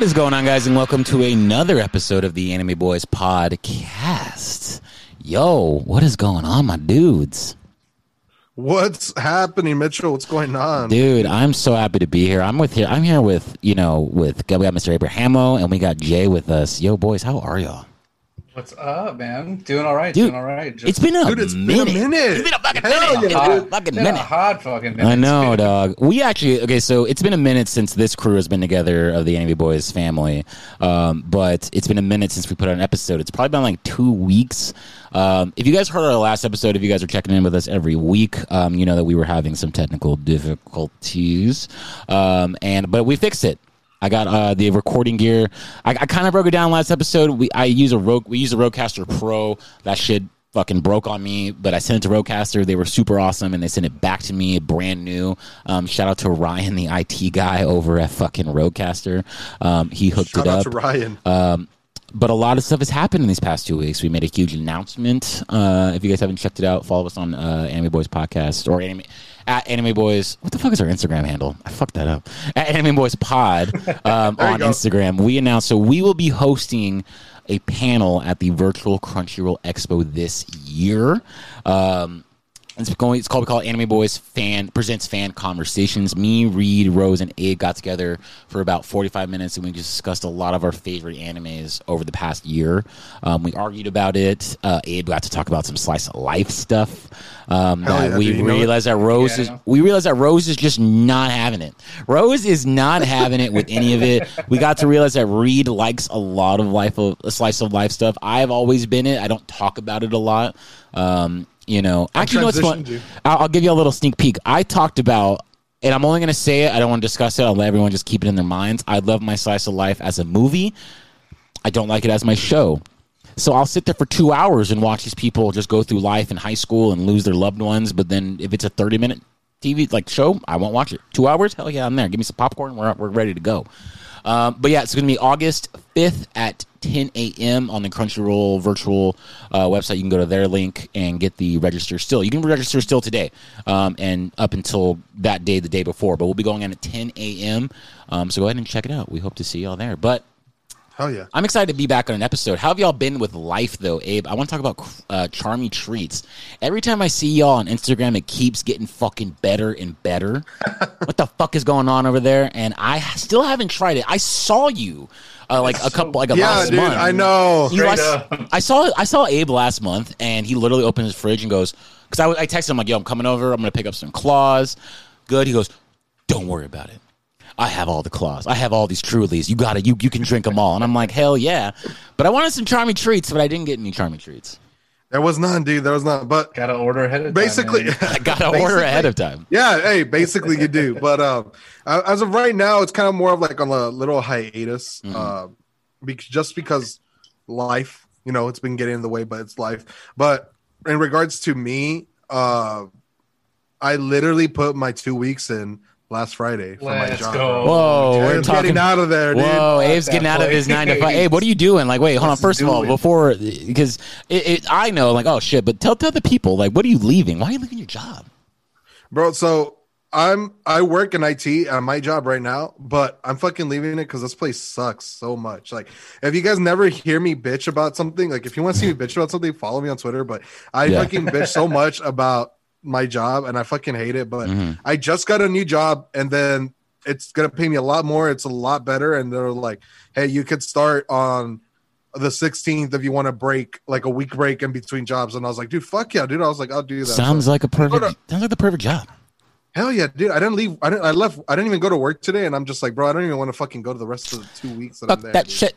What is going on, guys, and welcome to another episode of the Anime Boys podcast. Yo, what is going on, my dudes? What's happening, Mitchell? What's going on? Dude, I'm so happy to be here. I'm with here. I'm here with you know with we got Mr. Abrahamo and we got Jay with us. Yo, boys, how are y'all? What's up, man? Doing all right. Dude, doing all right. It's been a Dude, it's minute. been a minute. It's been a fucking Hell minute. yeah, It's been a dude. fucking been a minute. hot fucking minute. I know, dog. We actually okay. So it's been a minute since this crew has been together of the Anime Boys family, um, but it's been a minute since we put out an episode. It's probably been like two weeks. Um, if you guys heard our last episode, if you guys are checking in with us every week, um, you know that we were having some technical difficulties, um, and but we fixed it. I got uh, the recording gear. I, I kind of broke it down last episode. We I use a Rode, we use a Rodecaster Pro. That shit fucking broke on me, but I sent it to Rodecaster. They were super awesome, and they sent it back to me brand new. Um, shout out to Ryan, the IT guy over at fucking Rodecaster. Um, he hooked Shout it out up to Ryan. um, but a lot of stuff has happened in these past two weeks. We made a huge announcement. Uh, if you guys haven't checked it out, follow us on uh, Anime Boys Podcast or Anime at Anime Boys. What the fuck is our Instagram handle? I fucked that up. At Anime Boys Pod um, on. Instagram. We announced so we will be hosting a panel at the virtual Crunchyroll Expo this year. Um, it's going. It's called we call it Anime Boys Fan presents Fan Conversations. Me, Reed, Rose, and Abe got together for about forty five minutes, and we just discussed a lot of our favorite animes over the past year. Um, we argued about it. Uh, Abe got to talk about some slice of life stuff. Um, that yeah, we dude. You know what? realized that Rose Yeah. is. We realized that Rose is just not having it. Rose is not having it with any of it. We got to realize that Reed likes a lot of life of a slice of life stuff. I've always been it. I don't talk about it a lot. Um, you know, actually, know what's fun? I'll, I'll give you a little sneak peek. I talked about, and I'm only going to say it. I don't want to discuss it. I'll let everyone just keep it in their minds. I love my slice of life as a movie. I don't like it as my show. So I'll sit there for two hours and watch these people just go through life in high school and lose their loved ones. But then if it's a 30 minute TV like show, I won't watch it. Two hours? Hell yeah, I'm there. Give me some popcorn. We're, we're ready to go. Um, but yeah, it's going to be August 5th at 10 a.m. on the Crunchyroll virtual uh, website. You can go to their link and get the register still. You can register still today um, and up until that day, the day before. But we'll be going on at 10 a.m. Um, so go ahead and check it out. We hope to see y'all there. But Hell yeah. I'm excited to be back on an episode. How have y'all been with life, though, Abe? I want to talk about uh, Charmy Treats. Every time I see y'all on Instagram, it keeps getting fucking better and better. what the fuck is going on over there? And I still haven't tried it. I saw you uh, like a couple, like a Yeah, last dude. month. I know. You know, I, Straight up. I saw I saw Abe last month, and he literally opened his fridge and goes, because I, was- I texted him like, "Yo, I'm coming over. I'm gonna pick up some claws." Good. He goes, "Don't worry about it. I have all the claws. I have all these Trulies. You got it. You you can drink them all." And I'm like, "Hell yeah!" But I wanted some charmy treats, but I didn't get any charmy treats. There was none, dude. There was none. But Gotta order ahead of basically, time. man. I got to order ahead of time. yeah. Hey, basically you do. But um, as of right now, it's kind of more of like on a little hiatus. Mhm. Uh, because just because life, you know, it's been getting in the way, but it's life. But in regards to me, uh, I literally put my two weeks in last Friday for my Let's job. go. Whoa, Hey, we're I'm talking. getting out of there, dude. Whoa, Abe's getting out of his nine to five. Hey, what are you doing? Like, wait, hold on. First of all, doing? before because it, it, I know, like, oh shit, but tell tell the people, like, what are you leaving? Why are you leaving your job? bro so i'm i work in it at my job right now but i'm fucking leaving it because this place sucks so much like if you guys never hear me bitch about something like if you want to see me bitch about something follow me on twitter but i Yeah. fucking bitch so much about my job and i fucking hate it but Mhm. i just got a new job and then it's gonna pay me a lot more it's a lot better and they're like hey you could start on the 16th if you want to break like a week break in between jobs and i was like dude fuck yeah dude i was like i'll do that Sounds So- like a perfect. Hold Sounds like the perfect job. Hell yeah, dude! I didn't leave. I didn't. I left. I didn't even go to work today, and I'm just like, bro, I don't even want to fucking go to the rest of the two weeks that I'm Fuck there. that dude. shit.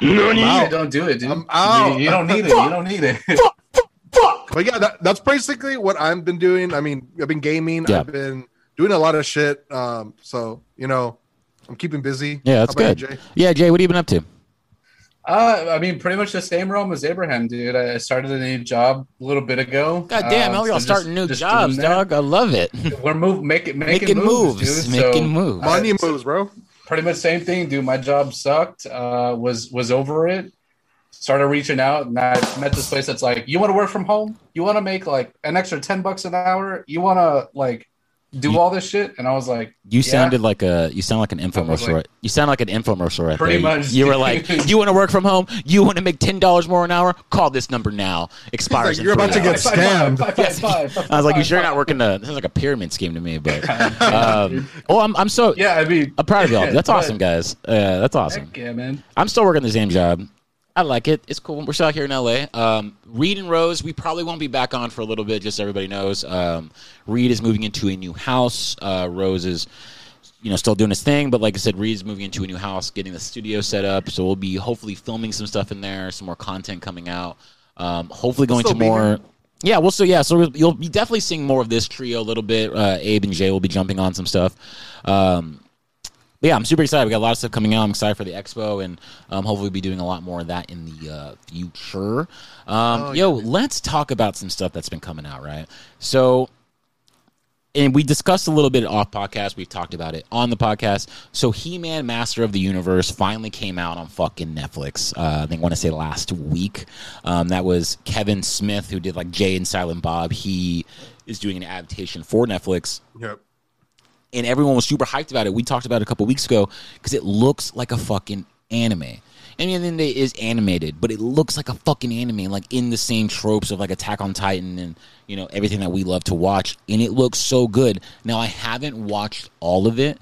I'm Yeah, out. don't do it, dude. I'm out. You, you don't need it. You don't need it. But yeah, that, that's basically what I've been doing. I mean, I've been gaming. Yeah. I've been doing a lot of shit. Um, so you know, I'm keeping busy. Yeah, that's good. you, Jay? Yeah, Jay, what have you been up to? Uh, I mean, pretty much the same realm as Abraham, dude. I started a new job a little bit ago. God damn, Um, all y'all so starting new jobs, doing dog. I love it. We're move, making, making, Making moves, moves, dude. making so, moves. uh, Money so moves, bro. pretty much same thing, dude. My job sucked. Uh, was was over it. Started reaching out, and I met this place that's like, you want to work from home? You want to make like an extra ten bucks an hour? You want to like do You- all this shit? And I was like, You Yeah. sounded like a you sound like an infomercial. like- you sound like an infomercial right Pretty there. much, You were like, you want to work from home? You want to make ten dollars more an hour? Call this number now. Expires. like, in "You're about three to get Five, five, scammed. five, five, five, five, I was like, you sure you're not working the? This is like a pyramid scheme to me, but um, oh, I'm I'm so Yeah, I mean, I'm proud of y'all. That's awesome, guys. Uh, that's awesome. Heck yeah, man. I'm still working the same job. I like it. It's cool. We're still out here in LA. Um, Reed and Rose, we probably won't be back on for a little bit, just so everybody knows. Um, Reed is moving into a new house. Uh, Rose is, you know, still doing his thing, but like I said, Reed's moving into a new house, getting the studio set up. So we'll be hopefully filming some stuff in there, some more content coming out. Um, hopefully going Still to more. here? Yeah, we'll so yeah, so you'll be definitely seeing more of this trio a little bit. Uh, Abe and Jay will be jumping on some stuff. Um, but yeah, I'm super excited. We got a lot of stuff coming out. I'm excited for the expo, and um, hopefully, we'll be doing a lot more of that in the uh, future. Um, Oh, yo, let's talk about some stuff that's been coming out, right? So, and we discussed a little bit off podcast. We've talked about it on the podcast. So, He Man, Master of the Universe, finally came out on fucking Netflix. Uh, I think I want to say last week. Um, that was Kevin Smith who did like Jay and Silent Bob. He is doing an adaptation for Netflix Yep. And everyone was super hyped about it. We talked about it a couple weeks ago because it looks like a fucking anime. I mean, then it is animated, but it looks like a fucking anime, like in the same tropes of like Attack on Titan and you know everything that we love to watch, and it looks so good. Now I haven't watched all of it,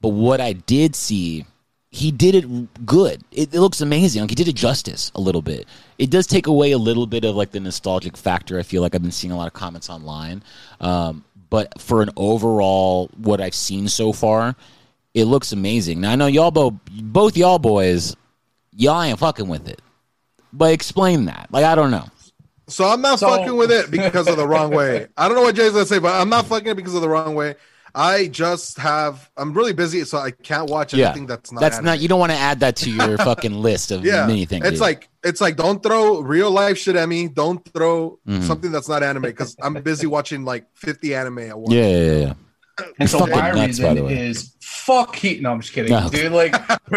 but what I did see, he did it good. It, it looks amazing. Like he did it justice a little bit. It does take away a little bit of like the nostalgic factor. I feel like I've been seeing a lot of comments online, um, but for an overall what I've seen so far, it looks amazing. Now I know y'all both, both y'all boys, y'all ain't fucking with it. But explain that. Like I don't know. So I'm not So- fucking with it because of the wrong way. I don't know what Jay's gonna say, but I'm not fucking it because of the wrong way. I just have I'm really busy, so I can't watch Yeah, anything that's not. that's anime. not. You don't want to add that to your fucking list of yeah, many things. It's dude. like it's like don't throw real life shit at me. Don't throw Mhm. something that's not anime because I'm busy watching like 50 anime at once. yeah, yeah, yeah, yeah. And so my nuts, reason by the way. is fuck heat. No, I'm just kidding, No. dude. Like,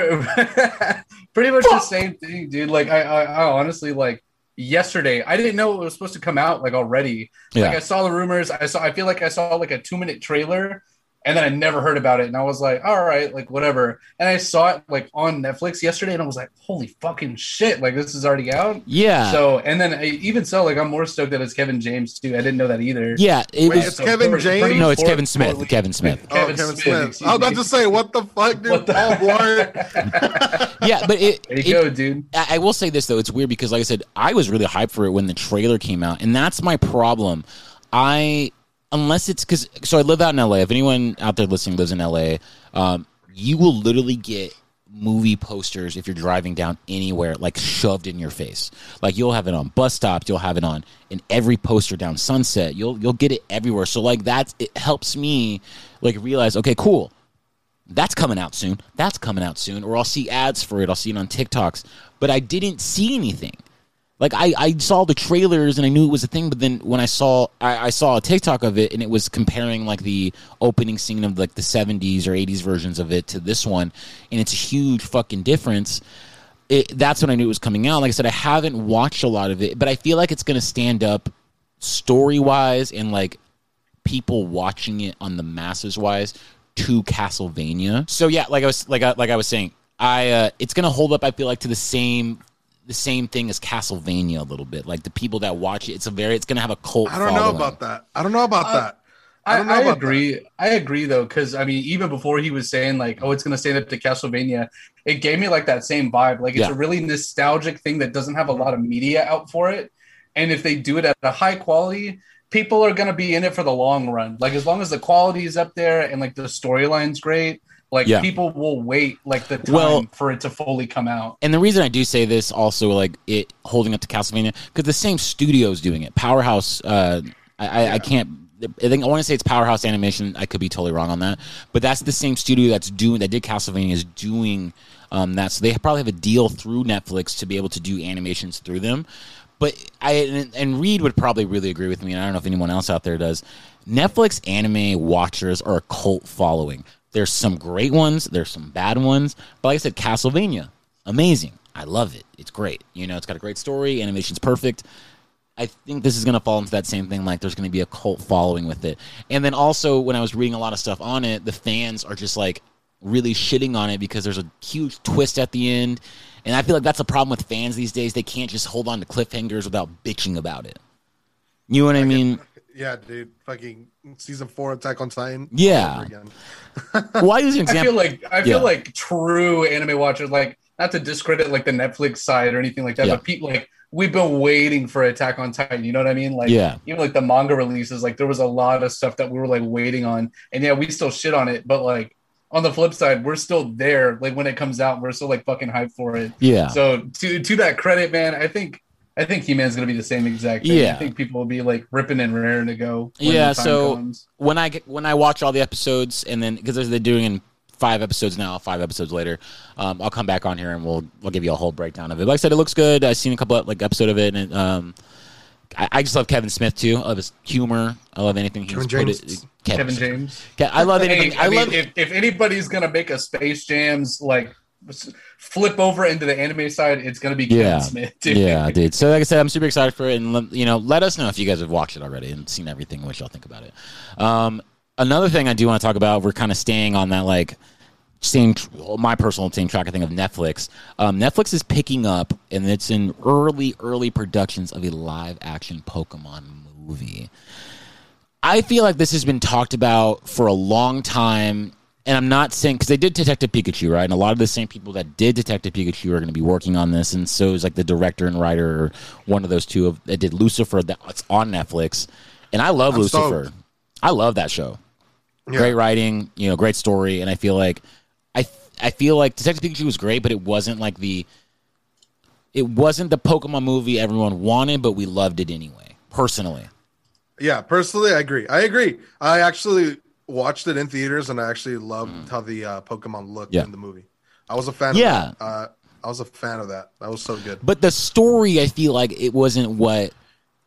pretty much the same thing, dude. Like, I, I, I honestly like yesterday. I didn't know it was supposed to come out like already. Yeah. Like, I saw the rumors. I saw. I feel like I saw like a two minute trailer. And then I never heard about it, and I was like, "All right, like whatever." And I saw it like on Netflix yesterday, and I was like, "Holy fucking shit! Like this is already out." Yeah. So, and then I, even so, like I'm more stoked that it's Kevin James too. I didn't know that either. yeah, it Wait, was. it's Kevin pretty- James? pretty no, it's Kevin Smith. forwardly- Kevin Smith. Oh, Kevin, Smith. excuse I was about to say, what the fuck, dude? What the- Paul Blart. Yeah, but it. There you it- go, dude. I I will say this though, it's weird because like I said, I was really hyped for it when the trailer came out, and that's my problem. I unless it's because so I live out in LA. If anyone out there listening lives in LA, um, you will literally get movie posters if you're driving down anywhere like shoved in your face like you'll have it on bus stops you'll have it on in every poster down sunset you'll you'll get it everywhere so like that's it helps me like realize okay cool that's coming out soon. That's coming out soon. Or I'll see ads for it. I'll see it on TikToks. But I didn't see anything. Like I, I saw the trailers and I knew it was a thing, but then when I saw I, I saw a TikTok of it and it was comparing like the opening scene of like the seventies or eighties versions of it to this one, and it's a huge fucking difference. It, that's when I knew it was coming out. Like I said, I haven't watched a lot of it, but I feel like it's gonna stand up story wise and like people watching it on the masses wise to Castlevania. So yeah, like I was like I, like I was saying, I uh, it's gonna hold up. I feel like to the same the same thing as Castlevania a little bit. Like the people that watch it, it's a very it's gonna have a cult. I don't know about that. I don't know about Uh, that. I I, don't know I about agree. I agree though, because I mean, even before he was saying like, "Oh, it's gonna stand up to Castlevania," it gave me like that same vibe. Like it's Yeah. a really nostalgic thing that doesn't have a lot of media out for it, and if they do it at a high quality, people are gonna be in it for the long run. Like as long as the quality is up there and like the storyline's great, like Yeah. people will wait like the time Well- for it to fully come out. And the reason I do say this also like it holding up to Castlevania because the same studio's doing it. Powerhouse. Uh, I, I, I can't. I think I want to say it's Powerhouse Animation. I could be totally wrong on that, but that's the same studio that's doing that did Castlevania is doing um, that. So they probably have a deal through Netflix to be able to do animations through them. But I and, and Reed would probably really agree with me, and I don't know if anyone else out there does. Netflix anime watchers are a cult following. There's some great ones, there's some bad ones, but like I said, Castlevania, amazing. I love it. It's great. You know, it's got a great story. Animation's perfect. I think this is going to fall into that same thing. Like, there's going to be a cult following with it. And then also, when I was reading a lot of stuff on it, the fans are just like really shitting on it because there's a huge twist at the end. And I feel like that's a problem with fans these days. They can't just hold on to cliffhangers without bitching about it. You know what I mean? Yeah, dude. Fucking season four Attack on Titan. Yeah. over again. Well, I use an I feel like I feel Yeah. like true anime watchers, like not to discredit like the Netflix side or anything like that, Yeah. but people like we've been waiting for Attack on Titan. You know what I mean? Like Yeah. even like the manga releases, like there was a lot of stuff that we were like waiting on, and yeah, we still shit on it, but like on the flip side, we're still there. Like when it comes out, we're still like fucking hyped for it. yeah. So to to that credit, man, I think I think He Man's gonna be the same exact thing. Yeah. I think people will be like ripping and raring to go. when Yeah, the time so- comes. when I get when I watch all the episodes and then because they're doing in five episodes now, five episodes later, um, I'll come back on here and we'll we'll give you a whole breakdown of it. Like I said, it looks good. I've seen a couple of, like episode of it, and um, I, I just love Kevin Smith too. I love his humor. I love anything he's Kevin put James. it. Kevin James. I love anything. Hey, I, I, mean, love. if, if anybody's gonna make a Space Jams like s- flip over into the anime side, it's gonna be Kevin Yeah. Smith. Dude. yeah, dude. So like I said, I'm super excited for it, and let- you know, let us know if you guys have watched it already and seen everything. What y'all think about it. Um, another thing I do want to talk about, we're kind of staying on that like same my personal same track thing of Netflix. Um, Netflix is picking up, and it's in early early productions of a live action Pokemon movie. I feel like this has been talked about for a long time, and I'm not saying because they did Detective Pikachu, right? And a lot of the same people that did Detective Pikachu are going to be working on this, and so is like the director and writer, or one of those two of that did Lucifer. That's on Netflix, and I love I'm Lucifer. stoked. I love that show. Yeah. Great writing, you know, great story, and I feel like I I feel like Detective Pikachu was great, but it wasn't like the it wasn't the Pokemon movie everyone wanted, but we loved it anyway. Personally, Yeah, personally, I agree. I agree. I actually watched it in theaters, and I actually loved how the uh, Pokemon looked Mm. Yeah. in the movie. I was a fan. Yeah. of that. Uh, I was a fan of that. That was so good. but the story, I feel like it wasn't what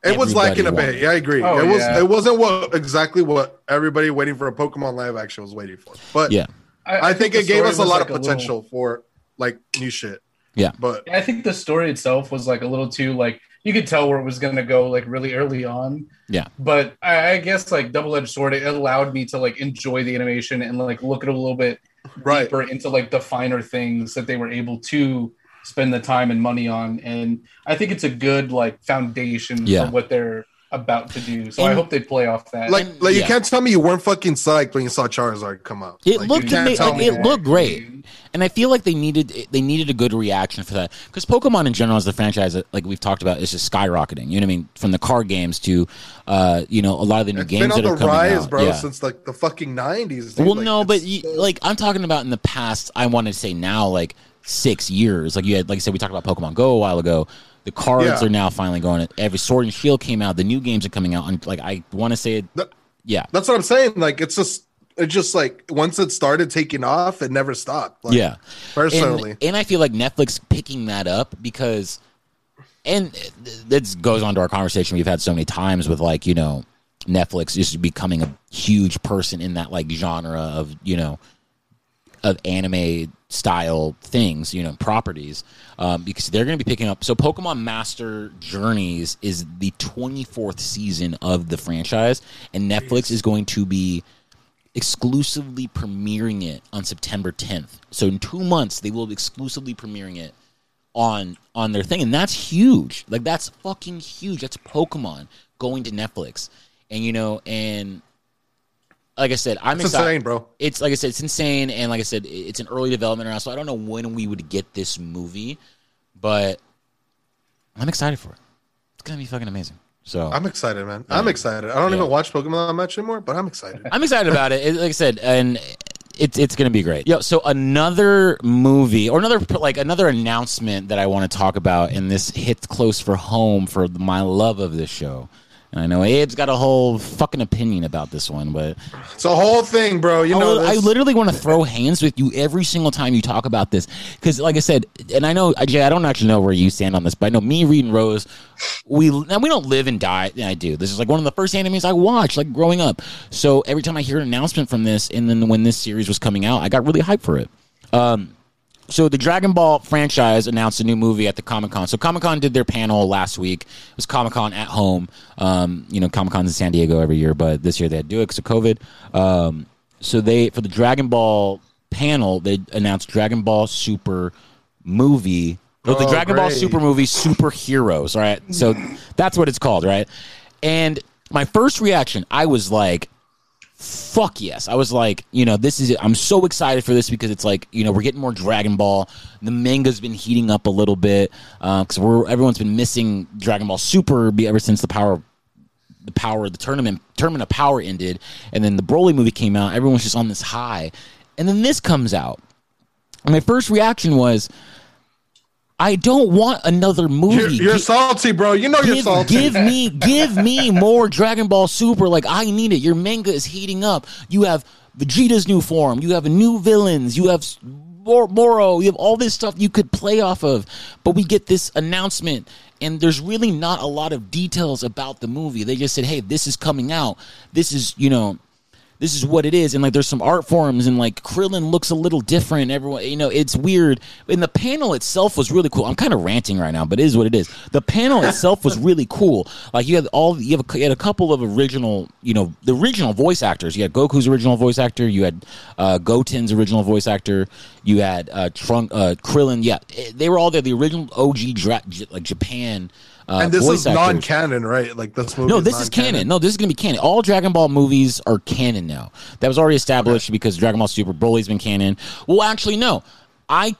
It was everybody lacking a bit. Yeah, I agree. Oh, it was. yeah. It wasn't what exactly what everybody waiting for a Pokemon live action was waiting for. But Yeah, I, think, the it gave us a lot like, of potential for like new shit. Yeah. But I think the story itself was like a little too like you could tell where it was gonna go like really early on. yeah, But I, I guess like double edged sword, it allowed me to like enjoy the animation and like look at it a little bit right. deeper into like the finer things that they were able to spend the time and money on. And I think it's a good like foundation Yeah. for what they're about to do. So I hope they play off that. Like, And- like you yeah. can't tell me you weren't fucking psyched when you saw Charizard come out. it Like, looked you ama- like, it looked great, and I feel like they needed they needed a good reaction for that because Pokemon in general is the franchise that like we've talked about is just skyrocketing. You know what I mean? From the card games to uh, you know a lot of the new It's games been on that the are coming rise, out. bro, yeah. since like the fucking nineties. Well, no, but you, like I'm talking about in the past. I want to say now, like six years. Like you had, like I said, we talked about Pokemon Go a while ago. The cards Yeah. are now finally going. Every Sword and Shield came out. The new games are coming out. And like I want to say, it, That- yeah, that's what I'm saying. Like it's just, it's just like once it started taking off, it never stopped. Like, yeah. personally. and, and I feel like Netflix picking that up because, and this goes on to our conversation we've had so many times with like you know Netflix just becoming a huge person in that like genre of you know of anime style things, you know, properties, um, because they're going to be picking up. So, Pokemon Master Journeys is the 24th season of the franchise, and Netflix is going to be exclusively premiering it on September 10th. So, in two months, they will be exclusively premiering it on on their thing, and that's huge. Like that's fucking huge. That's Pokemon going to Netflix, and you know, and like I said, I'm It's excited insane, bro. it's like I said, it's insane, and like I said, it's an early development around. So I don't know when we would get this movie, but I'm excited for it. It's gonna be fucking amazing. So I'm, excited, man. I'm excited. I don't Yeah. even watch Pokemon much anymore, but I'm excited. I'm excited about it. It- Like I said, and it's it's gonna be great. Yo, so another movie or another like another announcement that I want to talk about, and this hits close for home for my love of this show. And I know Abe's got a whole fucking opinion about this one, but It's a whole thing, bro. You I, know, li- I literally want to throw hands with you every single time you talk about this because, like I said, and I know Jay, I don't actually know where you stand on this, but I know me, Reed, and Rose, we now we don't live and die. Yeah, I do. This is like one of the first animes I watched, like growing up. So every time I hear an announcement from this, and then when this series was coming out, I got really hyped for it. Um, so the Dragon Ball franchise announced a new movie at the Comic Con. So Comic Con did their panel last week. It was Comic Con at home. Um, you know, Comic Con's in San Diego every year, but this year they had to do it because of COVID. Um, so they for the Dragon Ball panel, they announced Dragon Ball Super movie. Or the Oh, Dragon Ball. Super movie Superheroes, right? So that's what it's called, right? And my first reaction, I was like, fuck yes. I was like, you know, this is I'm so excited for this because it's like, you know, we're getting more Dragon Ball. The manga's been heating up a little bit uh, because we're everyone's been missing Dragon Ball Super ever since the power the power the tournament tournament of power ended and then the Broly movie came out. Everyone's just on this high. And then this comes out. And my first reaction was I don't want another movie. You're, you're salty, bro. You know you're salty. give me give me more Dragon Ball Super. Like I need it. Your manga is heating up. You have Vegeta's new form. You have new villains. You have Mor- Moro. You have all this stuff you could play off of. But we get this announcement, and there's really not a lot of details about the movie. They just said, "Hey, this is coming out. This is you know." This is what it is. And like there's some art forms and like krillin looks a little different. Everyone you know it's weird. And the panel itself was really cool. I'm kind of ranting right now but it is what it is. The panel itself was really cool. Like you had all you have a, you had a couple of original you know the original voice actors. You had goku's original voice actor. You had uh goten's original voice actor. You had uh trunk uh krillin. Yeah eh, they were all there. The original og dra- like japan uh, and this is actors. non-canon, right? Like this movie. No, this is canon. No, this is going to be canon. All Dragon Ball movies are canon now. That was already established because Dragon Ball Super Broly's been canon. Well, actually, no. I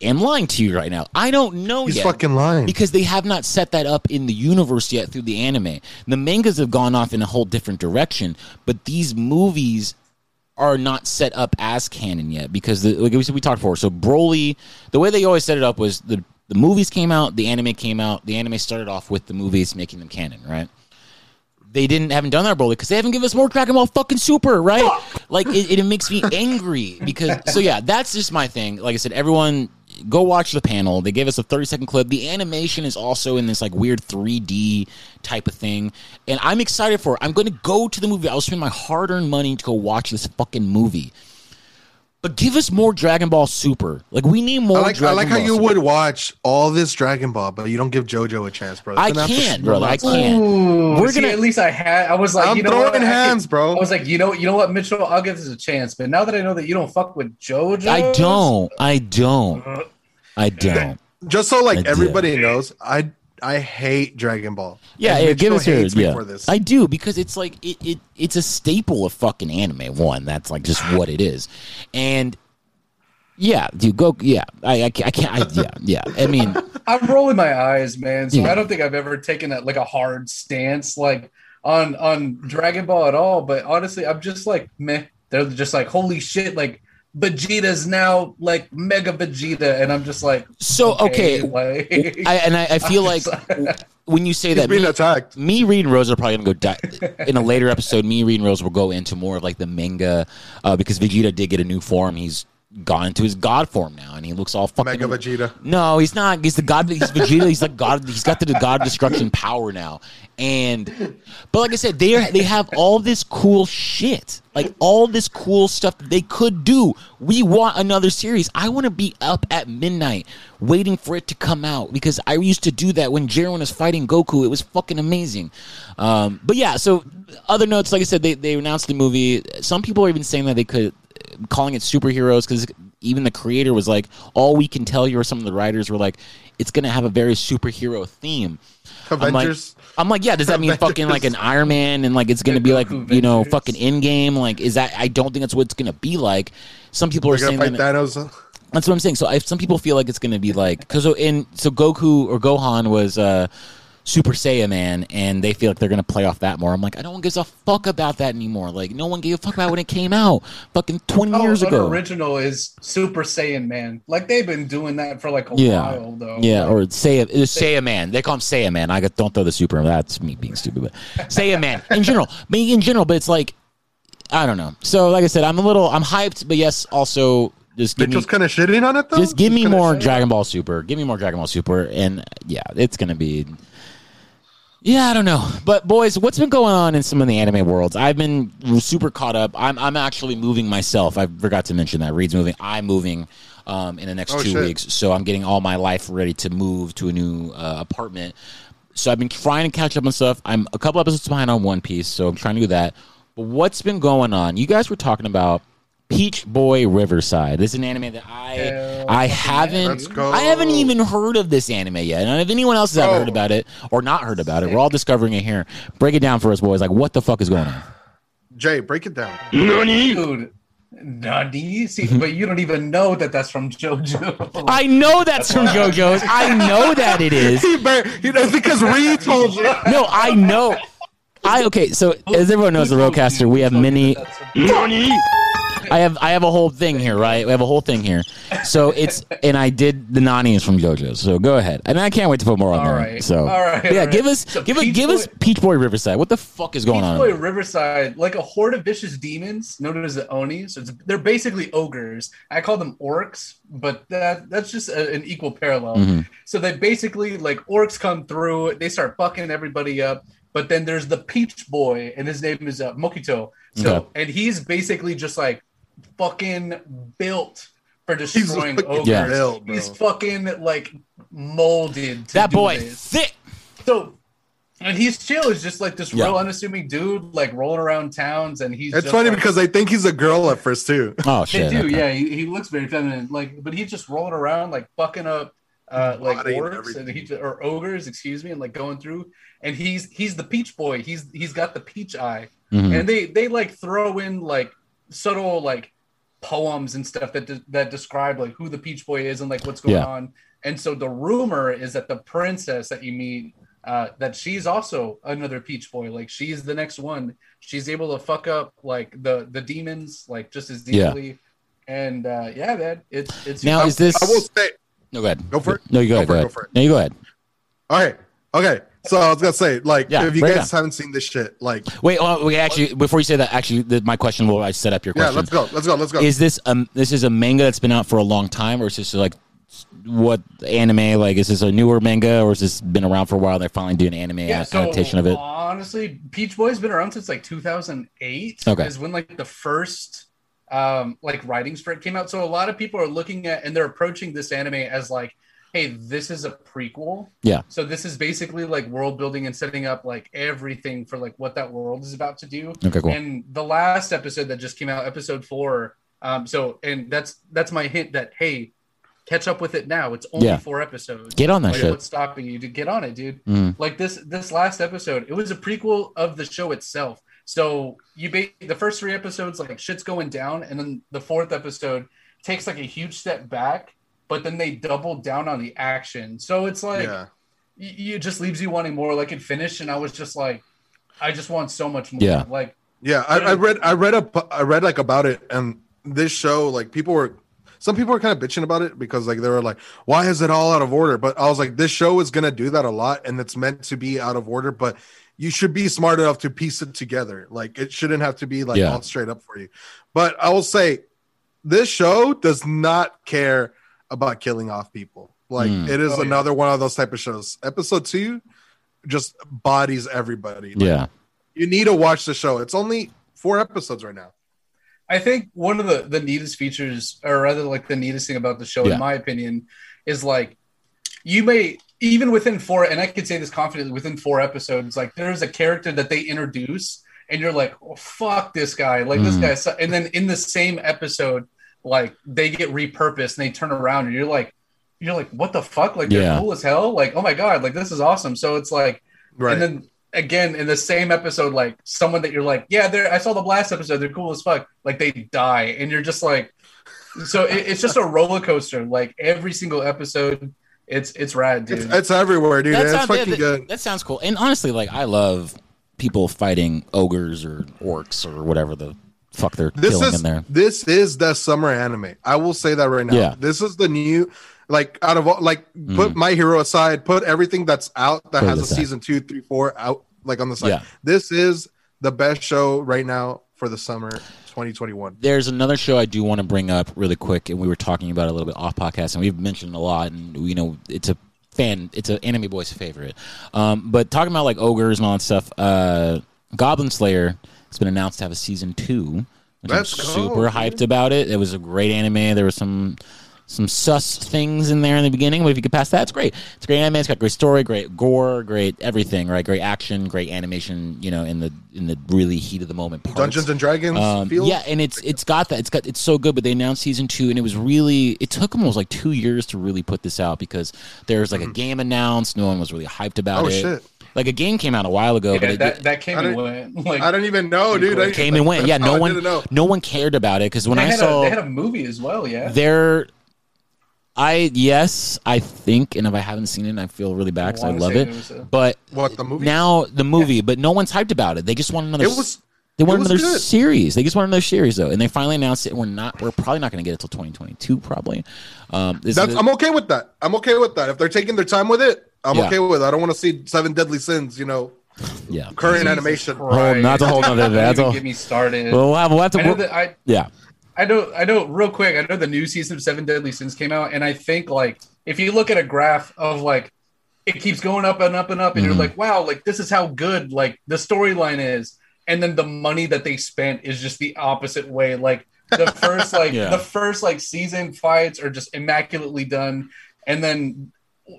am lying to you right now. I don't know He's yet. fucking lying. Because they have not set that up in the universe yet through the anime. The mangas have gone off in a whole different direction, but these movies are not set up as canon yet because the, like we said we talked before. So Broly, the way they always set it up was the the movies came out, the anime came out. The anime started off with the movies making them canon, right? They didn't haven't done that Broly because they haven't given us more Dragon Ball fucking Super, right? Like it, it makes me angry because so yeah, that's just my thing. Like I said, everyone go watch the panel. They gave us a 30 second clip. The animation is also in this like weird 3D type of thing. And I'm excited for it. I'm going to go to the movie. I'll spend my hard earned money to go watch this fucking movie. But give us more Dragon Ball Super. Like we need more I like, I Dragon like how Ball you Super. would watch all this Dragon Ball, but you don't give JoJo a chance, bro. I It's gonna have to- can't, brother. I can't. Ooh, We're see, gonna- at least I had. I was like, I'm you know throwing what? I hands, bro. I was like, you know, you know what, Mitchell? I'll give this a chance. But now that I know that you don't fuck with JoJo, I don't. I don't. Uh-huh. I don't. Just so like I do. everybody knows, I I hate Dragon Ball. Yeah, And yeah, give us your hates yeah. for this. I do because it's like it, it it's a staple of fucking anime. One, that's like just what it is, and yeah, dude, go. Yeah, I I can't. I, can't, I yeah yeah. I mean, I'm rolling my eyes, man. So Yeah. I don't think I've ever taken a, like a hard stance like on on Dragon Ball at all. But honestly, I'm just like meh. They're just like holy shit, like Vegeta's now like Mega Vegeta, and I'm just like so okay. like, I and I, I feel like when you say He's that, being me, attacked. me, Reed, and Rose are probably gonna go di- in a later episode. Me, Reed, and Rose will go into more of like the manga uh, because Vegeta did get a new form. He's gone into his god form now, and he looks all fucking Mega Vegeta. No, he's not. He's the god. He's Vegeta. He's like god. He's got the god destruction power now. And, but like I said, they are, they have all this cool shit, like all this cool stuff that they could do. We want another series. I want to be up at midnight waiting for it to come out because I used to do that when Jiren was fighting Goku. It was fucking amazing. Um, but yeah, so other notes, like I said, they they announced the movie. Some people are even saying that they could calling it superheroes because even the creator was like, all we can tell you, or some of the writers were like, it's going to have a very superhero theme. I'm like, I'm like, yeah. Does that mean Avengers. fucking like an Iron Man and like it's going to be like Goku you know fucking Endgame? Like, is that? I don't think that's what it's going to be like. Some people are They're saying that. fight Thanos. That's what I'm saying. So I, some people feel like it's going to be like because in so Goku or Gohan was uh, Super Saiyan man, and they feel like they're going to play off that more. I'm like, I don't give a fuck about that anymore. Like no one gave a fuck about when it came out, fucking 20 Oh, years ago. original is Super Saiyan Man. Like they've been doing that for like a Yeah. while though. Yeah, or say a it's say a man. They call him say a man. I got, don't throw the super. That's me being stupid, but say a man in general. But in general, but it's like I don't know. So like I said, I'm a little I'm hyped, but yes, also just give me Mitchell's kind of shitting on it though. just give me He's more. Dragon Ball Super. Give me more Dragon Ball Super, and yeah, it's gonna be. Yeah, I don't know. But boys, what's been going on in some of the anime worlds? I've been super caught up. I'm I'm actually moving myself. I forgot to mention that. Reed's moving. I'm moving um, in the next Oh, two shit. weeks. So I'm getting all my life ready to move to a new uh, apartment. So I've been trying to catch up on stuff. I'm a couple episodes behind on One Piece, so I'm trying to do that. But what's been going on? You guys were talking about Peach Boy Riverside. This is an anime that I Hell I haven't I haven't even heard of this anime yet. And if anyone else has ever heard about it or not heard about it, we're all discovering it here. Break it down for us, boys. Like, what the fuck is going on? Jay, break it down. Dude, Nani? See, but you don't even know that that's from JoJo. I know that's from JoJo's. I know that it is. He bar- you know, because Reed told you. No, I know. I okay. So as everyone knows, the Rodecaster, we have many. I have I have a whole thing here, right? We have a whole thing here. So it's and I did the Nani's from JoJo's. So go ahead, and I can't wait to put more on All there. right. So All right, yeah, all give us So give us give us Peach Boy Riverside. What the fuck is going Peach on? Peach Boy Riverside, like a horde of vicious demons known as the Oni. So it's, they're basically ogres. I call them orcs, but that that's just a, an equal parallel. Mhm. So they basically like orcs come through, they start fucking everybody up. But then there's the Peach Boy, and his name is uh, Mikoto. So Okay. and he's basically just like fucking built for destroying fucking ogres. Yeah. built, he's fucking like molded. To That do boy this. thick. So, and he's chill. He's just like this Yeah. real unassuming dude, like rolling around towns, and he's. It's just, funny like- because I think he's a girl at first too. Oh they shit. do, okay. yeah. He, he looks very feminine, like, but he's just rolling around, like fucking up, uh, like Body and orcs and he or ogres, excuse me, and like going through. And he's he's the peach boy. He's he's got the peach eye, Mhm. and they they like throw in like subtle like poems and stuff that de- that describe like who the peach boy is and like what's going Yeah. on and so the rumor is that the princess that you meet uh that she's also another peach boy like she's the next one she's able to fuck up like the the demons like just as Yeah. easily and uh yeah man it's it's Now is this? I will say. No, go ahead. Go for it. No, you go, Go ahead. for Go it, ahead. go for it. No, you go ahead. All right. Okay. So I was gonna say, like, Yeah, if you break it guys haven't seen this shit, like, Wait, well, we actually before you say that, actually, the, my question will I set up your yeah, question. let's go. Let's go. Let's go. Is this um this is a manga that's been out for a long time, or is this like what anime? Like, is this a newer manga, or has this been around for a while? They're finally doing an anime yeah, a- so adaptation of it. honestly, Peach Boy's been around since like 2008. Okay. is when like the first um like writings for it came out. So a lot of people are looking at and they're approaching this anime as like, hey, this is a prequel. Yeah. So this is basically like world building and setting up like everything for like what that world is about to do. Okay, cool. And the last episode that just came out, episode four. Um, so and that's that's my hint that hey, catch up with it now. It's only Yeah. four episodes. Get on that Like, shit. What's stopping you to get on it, dude? Mm. Like this this last episode, it was a prequel of the show itself. So you ba- the first three episodes, like shit's going down, and then the fourth episode takes like a huge step back, but then they doubled down on the action. So it's like yeah. y- you it just leaves you wanting more. Like it finished, and I was just like, I just want so much more. Yeah. Like Yeah, I, I read, I read up, I read like about it, and this show, like people were, some people were kind of bitching about it because like they were like, why is it all out of order? But I was like, this show is gonna do that a lot, and it's meant to be out of order, but you should be smart enough to piece it together. Like it shouldn't have to be like Yeah. all straight up for you. But I will say, this show does not care about killing off people. Like Mm. it is Oh, yeah. another one of those type of shows. Episode two just bodies everybody. Like, Yeah. you need to watch the show. It's only four episodes right now. I think one of the the neatest features, or rather, like the neatest thing about the show, Yeah. in my opinion, is like you may even within four, and I could say this confidently, within four episodes, like there's a character that they introduce, and you're like, oh, "Fuck this guy!" Like this Mhm. guy, and then in the same episode, like they get repurposed and they turn around, and you're like, you're like, "What the fuck?" Like they're cool as hell. Like, oh my god, like this is awesome. So it's like. Right. And then again in the same episode, like someone that you're like, yeah, they're I saw the last episode, they're cool as fuck. Like they die, and you're just like, so it, it's just a roller coaster. Like every single episode, it's it's rad, dude. it's, it's everywhere, dude. That It's sounds, fucking that, good. that sounds cool. And honestly, like I love people fighting ogres or orcs or whatever the fuck they're This killing is in there. this is the summer anime. I will say that right now. Yeah. This is the new like out of all like put my hero aside, put everything that's out that Put has a aside. season two, three, four out like on the side. Yeah. This is the best show right now for the summer 2021. There's another show I do want to bring up really quick, and we were talking about it a little bit off podcast, and we've mentioned a lot, and you know, it's a fan. It's an anime boy's favorite. Um, but talking about like ogres and all that stuff, uh, Goblin Slayer has been announced to have a season two. Which I'm super dude. hyped about it. It was a great anime. There was some some sus things in there in the beginning, but if you could pass that, it's great. It's a great anime. It's got great story, great gore, great everything. Right, great action, great animation. You know, in the in the really heat of the moment parts. Dungeons and Dragons. Um, feel? yeah, and it's it's got that. It's got it's so good. But they announced season two, and it was really it took almost like two years to really put this out because there's like a game announced. No one was really hyped about Mm-hmm. Oh, it. shit. Like a game came out a while ago, but it, that, that came I and went. Like, I don't even know, dude. I, came and went. Yeah, no one no one cared about it because when they, I saw a, they had a movie as well. Yeah. there I yes, I think, and if I haven't seen it, I feel really bad because I wanna love say it. a- But What the movie? now the movie, but no one's hyped about it. They just want another. It was. they want another good. series. They just want another series though, and they finally announced it. We're not. We're probably not going to get it till 2022, probably. Um, this That's, is I'm okay with that. I'm okay with that. If they're taking their time with it, I'm Yeah. okay with it. I don't want to see Seven Deadly Sins. You know, yeah. current Jesus animation. Christ. that's a whole nother- Don't that's even a- get me started. Well, we'll have, we'll have to. I know that I yeah. I know, I know, real quick. I know the new season of Seven Deadly Sins came out, and I think like if you look at a graph of like it keeps going up and up and up, and Mhm. you're like, wow, like this is how good like the storyline is, and then the money that they spent is just the opposite way. Like the first like Yeah. the first like season fights are just immaculately done, and then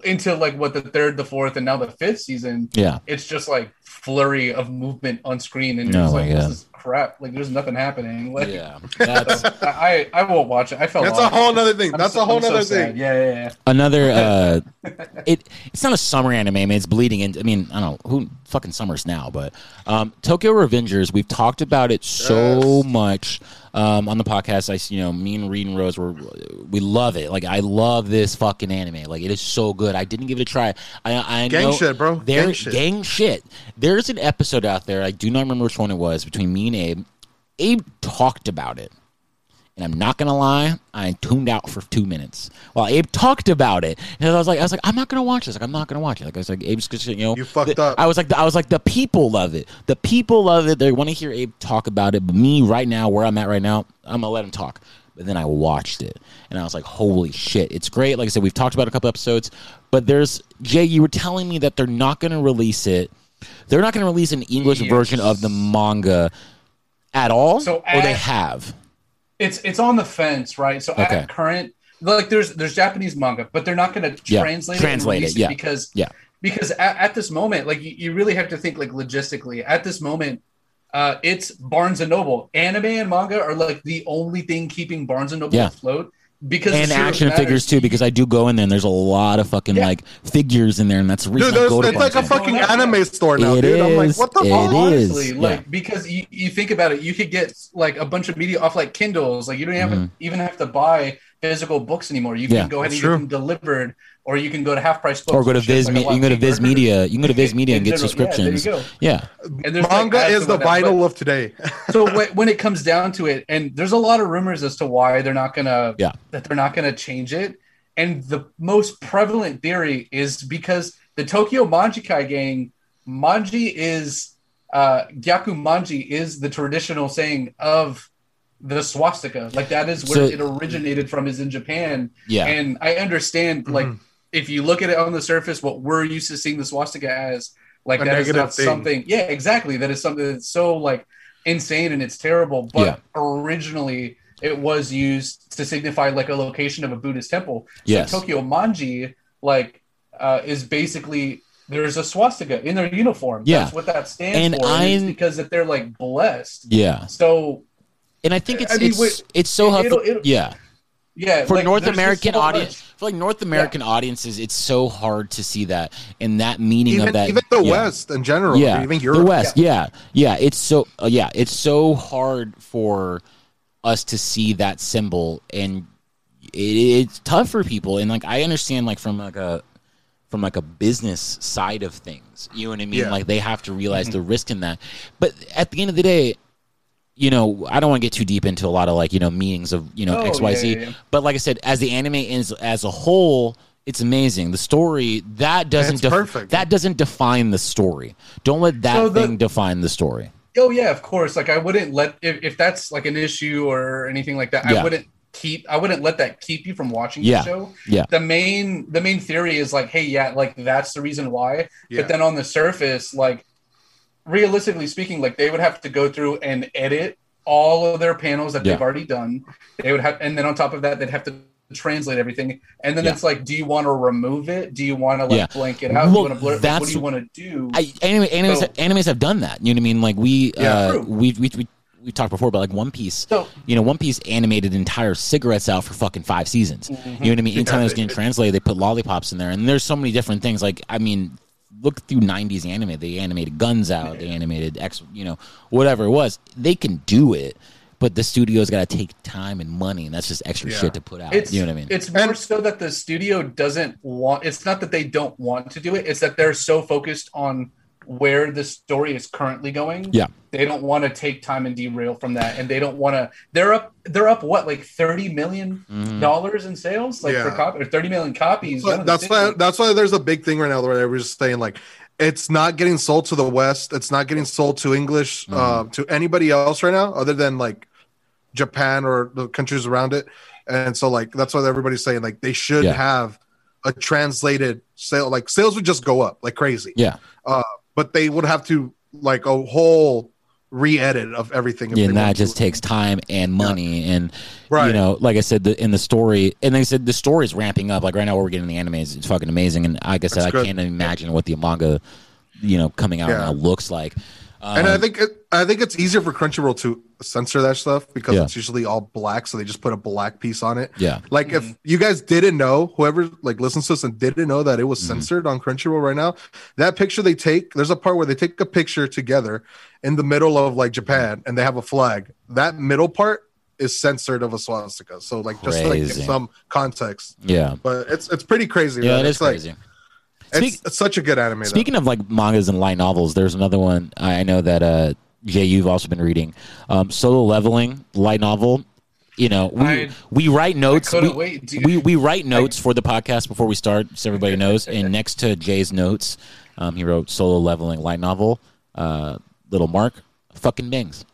into like what the third, the fourth, and now the fifth season, Yeah. it's just like flurry of movement on screen, and Oh you're just my like, God. this is crap. Like there's nothing happening. Like, Yeah. That's I I won't watch it. I felt That's a whole other thing. I'm That's so- a whole I'm so nother sad. thing. Yeah, yeah, yeah. another uh it it's not a summer anime I mean, it's bleeding into i mean i don't know who fucking summer's now but um tokyo revengers we've talked about it so Yes. much um on the podcast i you know me and reed and rose were we love it. Like i love this fucking anime. Like it is so good. I didn't give it a try. I i Gang know shit, bro. there Gang shit. gang shit. There's an episode out there i do not remember which one it was between me and abe. Abe talked about it and I'm not gonna lie, I tuned out for two minutes while Abe talked about it. And I was like, I was like, I'm not gonna watch this. Like, I'm not gonna watch it. Like, I was like, Abe's just, you know, You fucked the- up. I was like, I was like, the people love it. The people love it. They want to hear Abe talk about it. But me, right now, where I'm at right now, I'm gonna let him talk. But then I watched it, and I was like, holy shit, it's great. Like I said, we've talked about a couple episodes, but there's Jay. You were telling me that they're not gonna release it. They're not gonna release an English Yes. version of the manga at all, So or they have. It's it's on the fence, right? So Okay. at current, like there's there's Japanese manga, but they're not going to Yeah, translate translate it, it, yeah. because Yeah. because at, at this moment, like you, you really have to think like logistically. At this moment, uh, it's Barnes and Noble. Anime and manga are like the only thing keeping Barnes and Noble Yeah. afloat because and action matters- figures too because I do go in there and there's a lot of fucking Yeah. like figures in there and that's the reason Dude, I go to it's like a fucking Noble. anime store now, It dude. I'm like, what the It fuck? is. honestly, yeah. like because you, you think about it, you could get like a bunch of media off like Kindles. Like you don't have Mhm. even have to buy physical books anymore. You can Yeah, go ahead that's and true. get them delivered, or you can go to half price books or go to which Viz. like, Me- lot you can go to Viz. Media. You can go to Viz Media and get general, subscriptions. Yeah, there you Yeah. And there's like, Manga is the whatnot, but- vinyl of today. so when, when it comes down to it, and there's a lot of rumors as to why they're not gonna Yeah. that they're not gonna change it. And the most prevalent theory is because the Tokyo Manjikai gang, Manji is uh Gyaku Manji is the traditional saying of the swastika. Like that is where So- it originated from is in Japan. yeah, And I understand like Mhm. If you look at it on the surface, what we're used to seeing the swastika as, like A that is not thing. something. Yeah, exactly. That is something that's so like insane and it's terrible. But Yeah. originally, it was used to signify like a location of a Buddhist temple. So Yes. Tokyo Manji, like, uh, is basically there's a swastika in their uniform. Yeah. That's what that stands And for. And I'm- because if they're like blessed. yeah. So And I think it's I mean, it's wait, it's so it- helpful. it'll- it'll- yeah, yeah, for like, North American so audience, much. for like North American audiences, it's so hard to see that and that meaning even of that. even the yeah. West in general. yeah, even the West, yeah, yeah. It's so uh, yeah, it's so hard for us to see that symbol, and it, it's tough for people. And like I understand, like from like a from like a business side of things, you know what I mean? Yeah. Like they have to realize the risk in that. But at the end of the day. You know, I don't want to get too deep into a lot of like you know meanings of you know Oh, X Y Z. yeah, yeah. But like I said, as the anime is as a whole, it's amazing. The story that doesn't def- perfect. that doesn't define the story. Don't let that So the- thing define the story. Oh yeah, of course. Like I wouldn't let if, if that's like an issue or anything like that. Yeah. I wouldn't keep I wouldn't let that keep you from watching Yeah. the show. Yeah. The main the main theory is like, hey, yeah, like that's the reason why. But then on the surface, like realistically speaking, like they would have to go through and edit all of their panels that Yeah. they've already done. They would have and then on top of that, they'd have to translate everything. And then Yeah. it's like, do you want to remove it? Do you want to like Yeah. blank it out? do you want to blur it? What do you want to do? I, anime, animes, So- animes have done that. You know what I mean? Like we, Yeah. uh, we, we, we, we talked before about like One Piece. so You know, One Piece animated entire cigarettes out for fucking five seasons. You know what I mean? Anytime it was getting translated, they put lollipops in there, and there's so many different things. Like, I mean, look through '90s anime. They animated guns out. They animated X. You know, whatever it was. They can do it, but the studio's got to take time and money, and that's just extra Yeah. shit to put out. it's you know what I mean? it's more so that the studio doesn't want it's not that they don't want to do it it's that they're so focused on where the story is currently going Yeah. they don't want to take time and derail from that and they don't want to they're up they're up what like 30 million dollars in sales like for Yeah. cop or 30 million copies one But that's why things- that's why there's a big thing right now where everyone's just saying like it's not getting sold to the west it's not getting sold to english Mm. uh, to anybody else right now other than like japan or the countries around it and so like that's why everybody's saying like they should Yeah. have a translated sale like sales would just go up like crazy yeah. But they would have to like a whole re-edit of everything Yeah, and that want to. just takes time and money and Right. you know like i said the, in the story and they said the story is ramping up like right now we're getting the anime it's fucking amazing and like i said That's i good. can't imagine what the manga you know coming out Yeah. now looks like um, and I think it, I think it's easier for Crunchyroll to censor that stuff because Yeah. it's usually all black, so they just put a black piece on it. yeah Like if you guys didn't know, whoever like listens to us and didn't know that it was Mhm. censored on Crunchyroll right now, that picture they take, there's a part where they take a picture together in the middle of like Japan and they have a flag. That middle part is censored of a swastika. So like just like Crazy. some context. yeah But it's it's pretty crazy. yeah man. it it's is like crazy it's, Speak- it's such a good anime. though. Speaking of like mangas and light novels, there's another one I I know that uh, Jay, you've also been reading. Um, Solo Leveling light novel. You know, we I- we write notes. we, wait, we we write notes for the podcast before we start, so everybody knows. And next to Jay's notes, um, he wrote Solo Leveling light novel. Uh, little Mark, fucking bangs.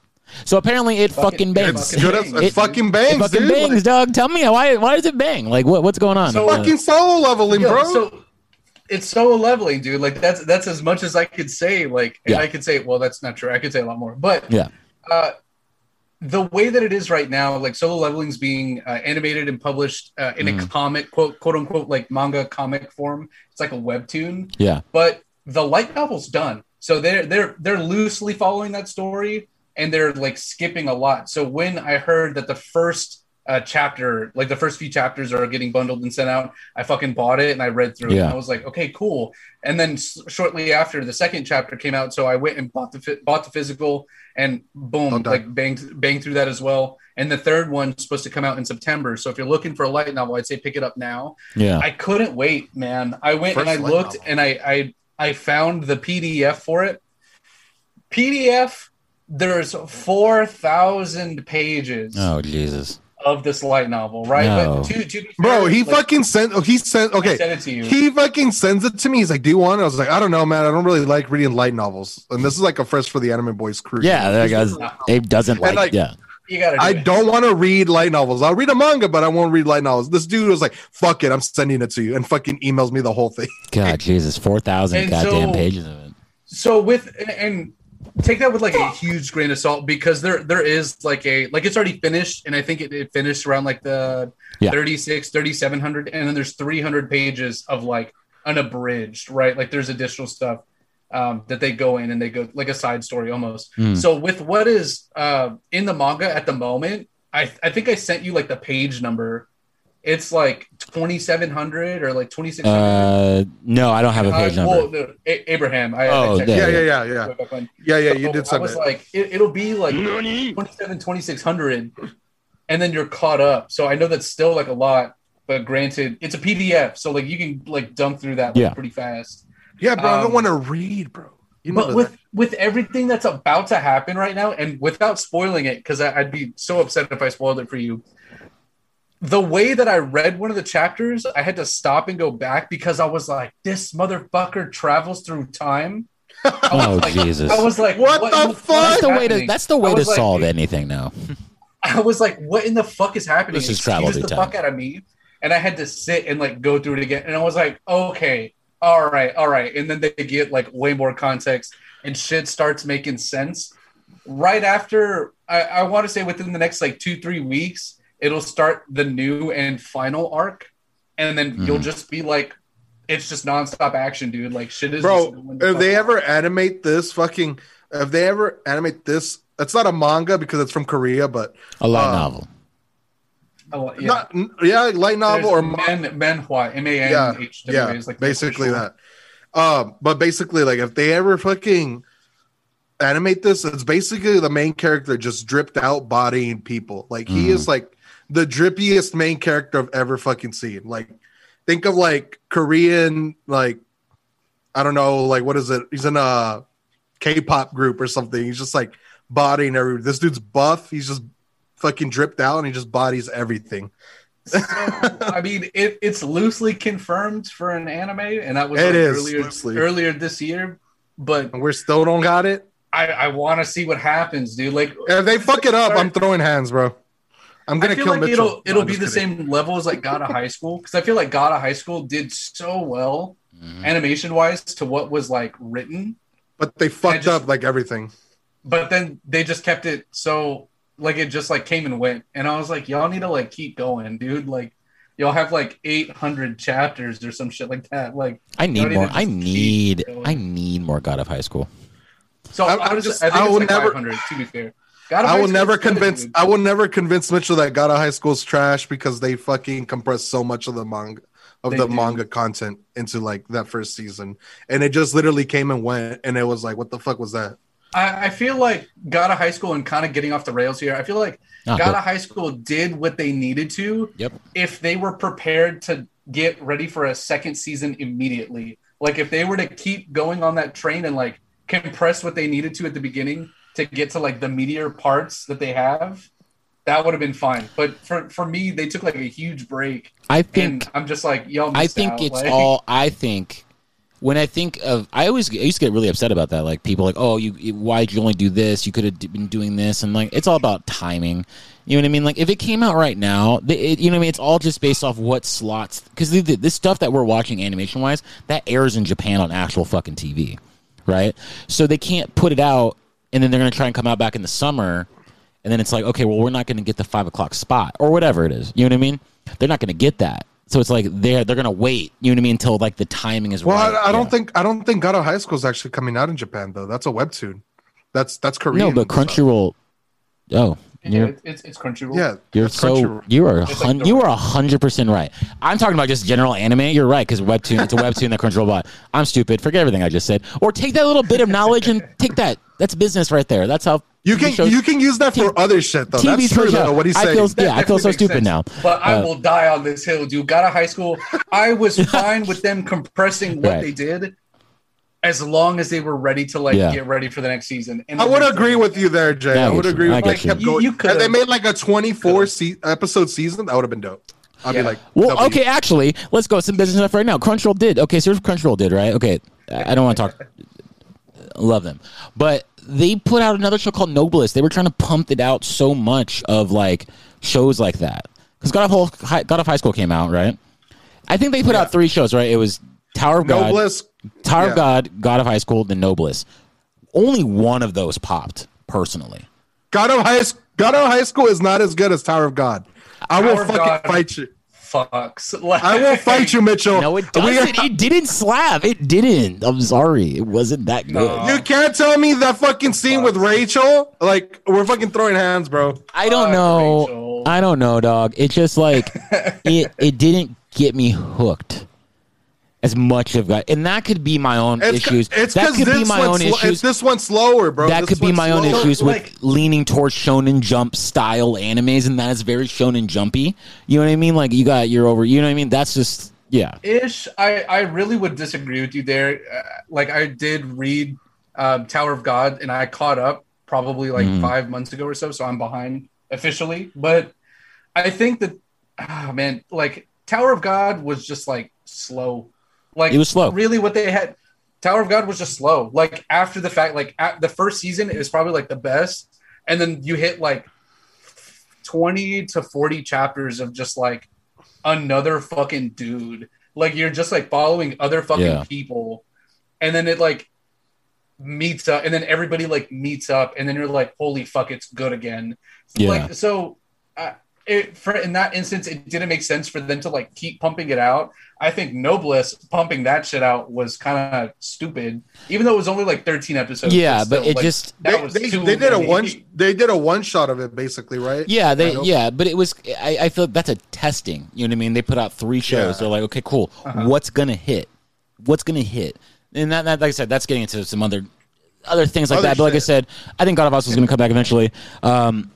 So apparently it fucking, Fucking- bangs. it's good as bangs, it dude. fucking It bangs, fucking dude. bangs, Like, dog. Tell me why why does it bang? Like what what's going on? So Uh, fucking solo leveling, Yo, bro. So it's so leveling, dude. Like that's that's as much as I could say. Like, Yeah. I could say, well, that's not true. I could say a lot more, but yeah, uh, the way that it is right now, like solo leveling's being uh, animated and published uh, in a Mhm. comic quote quote unquote like manga comic form. It's like a webtoon, yeah, but the light novel's done. So they're they're they're loosely following that story and they're like skipping a lot. So when I heard that the first uh, chapter, like the first few chapters are getting bundled and sent out, I fucking bought it and I read through it. Yeah. And I was like, okay, cool. And then s- shortly after, the second chapter came out, so I went and bought the phy- bought the physical and boom, Okay. like banged banged through that as well. And the third one's supposed to come out in September. So if you're looking for a light novel, I'd say pick it up now. yeah. I couldn't wait, man. I went First and I looked novel. and I, I I found the PDF for it. PDF, there's four thousand pages Oh Jesus. Of this light novel, right? No. But to, to be Bro, he like, fucking sent. Oh, he sent. Okay, sent it to you. he fucking sends it to me. He's like, "Do you want?" it? I was like, "I don't know, man. I don't really like reading light novels." And this is like a first for the Anime Boys crew. Yeah, that guy's Abe doesn't like, like- yeah. you gotta. Do I it. don't want to read light novels. I'll read a manga, but I won't read light novels. This dude was like, "Fuck it, I'm sending it to you," and fucking emails me the whole thing. God, Jesus, four thousand goddamn so- pages of it. so with and take that with like a huge grain of salt because there there is like a like it's already finished and i think it, it finished around like the Yeah. 36 3700 and then there's 300 pages of like unabridged right like there's additional stuff um, that they go in and they go like a side story almost Mm. so with what is uh, in the manga at the moment I, I think i sent you like the page number it's like 2700 or like 2600 Uh, no, I don't have a page uh, number. well, no, A- Abraham. I, Oh, I checked there. Yeah, yeah, yeah, yeah, way back when. yeah, yeah. So You did I was it. like, it, it'll be like 27, 2600, and then you're caught up. So I know that's still like a lot, but granted, it's a PDF, so like you can like dump through that like, Yeah. pretty fast. yeah, bro. I don't um, want to read, bro. You know But with with everything that's about to happen right now, and without spoiling it, because I'd be so upset if I spoiled it for you. The way that I read one of the chapters, I had to stop and go back because I was like, "This motherfucker travels through time." Oh like- Jesus. I was like, What the in fuck? that's the way to that's the way to like, solve anything now. I was like, what in the fuck is happening? This is Excuse travel the through fuck time. out of me. And I had to sit and like go through it again. And I was like, okay, all right, all right. And then they get like way more context and shit starts making sense. Right after, I, I want to say within the next like two, three weeks, it'll start the new and final arc. And then Mm-hmm. you'll just be like, it's just nonstop action, dude. Like shit is bro. just If they on. ever animate this fucking, if they ever animate this, it's not a manga because it's from Korea, but A light Um, novel. Oh, yeah. not yeah, light novel or There's manga. men manhwa m a n yeah, h w yeah, is like basically that. Um, but basically, like if they ever fucking animate this, it's basically the main character just dripped out bodying people. Like he Mhm. is like the drippiest main character I've ever fucking seen. Like think of like Korean, like I don't know, like what is it? He's in a K-pop group or something. He's just like bodying every. This dude's buff. He's just fucking dripped out and he just bodies everything. So, I mean, it, it's loosely confirmed for an anime, and that was It like, is, earlier loosely. earlier this year. But And we're still don't got it. I, I want to see what happens, dude. Like, If they fuck it up, I'm throwing hands, bro. I'm gonna feel kill like Mitchell. it'll it'll I'm be the kidding. same level as like God of High School because I feel like God of High School did so well Mhm. animation wise to what was like written, but they fucked just- up like everything. but then they just kept it so like it just like came and went, and I was like, y'all need to like keep going, dude. Like, y'all have like 800 chapters or some shit like that. Like, I need more. even I need. I need more God of High School. so I- I, I was just- just, I think I it's will like never- 500 to be fair. God of I will never is good, convince. I will never convince Mitchell that God of High School's trash because they fucking compress so much of the manga of They the do. manga content into like that first season, and it just literally came and went, and it was like, what the fuck was that? I, I feel like God of High School and kind of getting off the rails here. I feel like Ah, God but- of High School did what they needed to Yep. if they were prepared to get ready for a second season immediately. Like if they were to keep going on that train and like compress what they needed to at the beginning to get to like the meteor parts that they have, that would have been fine. But for for me, they took like a huge break, I think. I'm just like, y'all. I think out. it's Like, all. I think when I think of, I always I used to get really upset about that. Like people like, oh, you you- why did you only do this? You could have been doing this, and like it's all about timing. You know what I mean? Like if it came out right now, it, you know what I mean. It's all just based off what slots because this stuff that we're watching animation wise that airs in Japan on actual fucking TV, right? So they can't put it out, and then they're gonna try and come out back in the summer. And then it's like, okay, well, we're not going to get the five o'clock spot or whatever it is. You know what I mean? They're not going to get that. So it's like they're they're going to wait. You know what I mean? Until like the timing is Well, right. I, I don't Yeah. think I don't think God of High School is actually coming out in Japan though. That's a webtoon. That's that's Korean. No, but Crunchyroll. Oh, yeah, you're it's, it's it's Crunchyroll. Yeah, you're that's so Crunchyroll. you are It's like you are a hundred percent right. I'm talking about just general anime. You're right because webtoon. It's a webtoon that Crunchyroll bought. I'm stupid. Forget everything I just said. Or take that little bit of knowledge and take that. That's business right there. That's how You TV can shows- you can use that for other shit though. TV That's true shows though. What he's I saying. feel- Yeah, I feel so stupid sense. now. But I Uh, will die on this hill, dude. God of High School. I was fine with them compressing what Right. they did, as long as they were ready to like Yeah. get ready for the next season. And I would agree with you there, Jay. Yeah, I I would get you. agree I with you. kept You- going. you if could've- they made like a 24 se- episode season, that would have been dope. I'd Yeah. be like, Well, W. okay, actually, let's go some business stuff right now. Crunchyroll did. Okay, so here's what Crunchyroll did, right? Okay, I I don't want to talk. Love them, but they put out another show called Noblesse. They were trying to pump it out so much of like shows like that because God of Hol- Hi- God of High School came out, right? I think they put out three shows, right? It was Tower of God, Noblesse. Tower yeah. of God, God of High School, The Noblesse. Only one of those popped personally. God of High School. God of High School is not as good as Tower of God. I will Tower of fucking God. fight you. Fucks. Like, I will fight you, Mitchell. No, it doesn't. it didn't slap. It didn't. I'm sorry. It wasn't that good. No. You can't tell me that fucking scene with Rachel. Like we're fucking throwing hands, bro. I don't Fuck, know. Rachel. I don't know, dog. It just like it. It didn't get me hooked as much of that, and that could be my own It's issues. it's that because could be my own sl- issues. This one's slower, bro. that This could be one's my own issues with Like- leaning towards shonen jump style animes, and that is very shonen jumpy. You know what I mean? Like you got you're over. You know what I mean? That's just yeah. ish. I I really would disagree with you there. Uh, like I did read um, Tower of God, and I caught up probably like Mm. five months ago or so. So I'm behind officially, but I think that oh, man, like Tower of God was just like slow. Like It was slow. Really, what they had. Tower of God was just slow. Like after the fact, like at the first season, it was probably like the best, and then you hit like 20 to 40 chapters of just like another fucking dude. Like you're just like following other fucking Yeah. people. And then it like meets up and then everybody like meets up and then you're like, holy fuck, it's good again. Yeah. Like so it, for in that instance, it didn't make sense for them to like keep pumping it out. I think Noblesse pumping that shit out was kind of stupid, even though it was only like 13 episodes. Yeah, but still, it like, just that They, was they, too they did a one they did a one shot of it basically, right? Yeah, they yeah, but it was I, I feel that's a testing. You know what I mean? They put out three shows. Yeah. They're like, okay, cool. Uh-huh. What's gonna hit? What's gonna hit? And that, that like I said, that's getting into some other other things like Other that. But like I said, I think God of Us is gonna come back eventually. Um,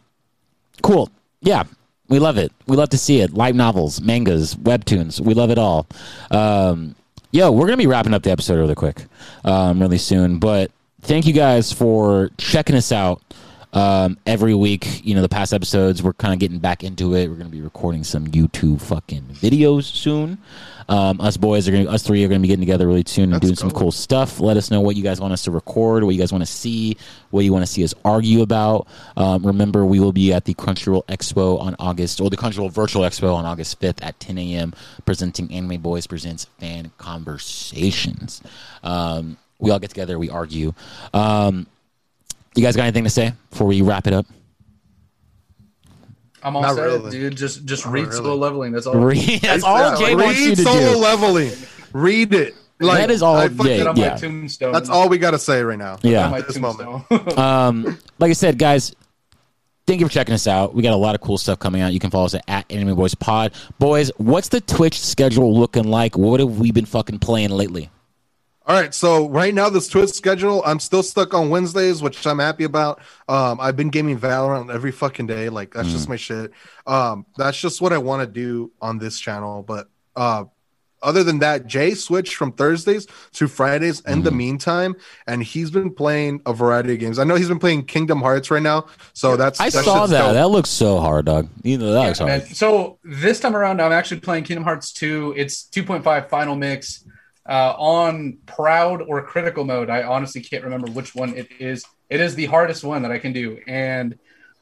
cool. Yeah. We love it. We love to see it. Light novels, mangas, webtoons. We love it all. Um, yo, we're gonna be wrapping up the episode really quick, um, really soon. But thank you guys for checking us out um, every week. You know, the past episodes, we're kind of getting back into it. We're gonna be recording some YouTube fucking videos soon. Um, us boys are gonna, us three are gonna be getting together really soon and That's doing some cool. cool stuff. Let us know what you guys want us to record, what you guys want to see, what you want to see us argue about. Um, remember, we will be at the Crunchyroll Expo on August, or the Crunchyroll Virtual Expo on August 5th at 10 a.m., presenting Anime Boys Presents Fan Conversations. Um, we all get together, we argue. You guys got anything to say before we wrap it up? I'm all Not set, really. dude. Just just Not read really. solo leveling. That's all. That's all Yeah, Jay read wants you to solo leveling. Read it. Like, That is all I Jay- fucking- Get on Yeah. my tombstone. That's all we gotta say right now. Yeah. On my At this moment. um, like I said, guys, thank you for checking us out. We got a lot of cool stuff coming out. You can follow us at, at Anime Boys Pod. Boys, what's the Twitch schedule looking like? What have we been fucking playing lately? All right, so right now this Twitch schedule, I'm still stuck on Wednesdays, which I'm happy about. Um, I've been gaming Valorant every fucking day, like that's just my shit. Um, that's just what I want to do on this channel. But uh, other than that, Jay switched from Thursdays to Fridays in the meantime, and he's been playing a variety of games. I know he's been playing Kingdom Hearts right now, so that's I that saw that. dope. That looks so hard, dog. You know, that looks Yeah, hard. man. So this time around, I'm actually playing Kingdom Hearts 2. It's 2.5 final mix uh, on proud or critical mode. I honestly can't remember which one it is. It is the hardest one that I can do, and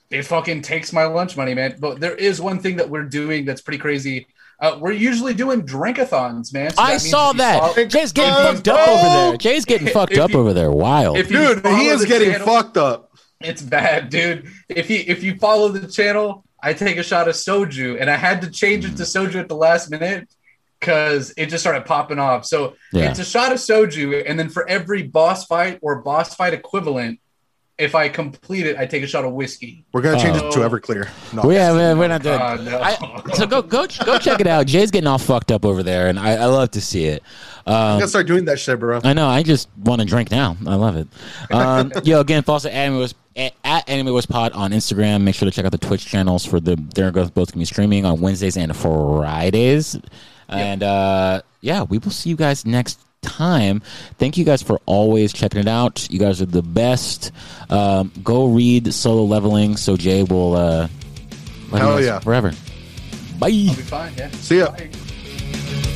it fucking takes my lunch money, man. But there is one thing that we're doing that's pretty crazy. Uh, we're usually doing drinkathons, man. So I means saw that. follow- Jay's getting Drink fucked up over there. Jay's getting fucked If up you- over there. Wild. if you Dude, he is getting channel- fucked up. It's bad, dude. If you if you follow the channel, I take a shot of soju, and I had to change it to soju at the last minute because it just started popping off. So Yeah. it's a shot of soju, and then for every boss fight or boss fight equivalent, if I complete it, I take a shot of whiskey. We're gonna change it to Oh. Everclear. No. We yeah, we're, we're not doing. God, no. I, so go go go check it out. Jay's getting all fucked up over there, and I, I love to see it. You Um, gotta start doing that shit, bro. I know. I just want to drink now. I love it. Um, yo, again, follow us at Anime West, at, at Anime West Pod on Instagram. Make sure to check out the Twitch channels for the. They're both both gonna be streaming on Wednesdays and Fridays. And uh, yeah, we will see you guys next time. Thank you guys for always checking it out. You guys are the best. Um, go read Solo Leveling so Jay will. Uh, love Hell yeah. Forever. Bye. I'll be fine. Yeah. See ya. Bye.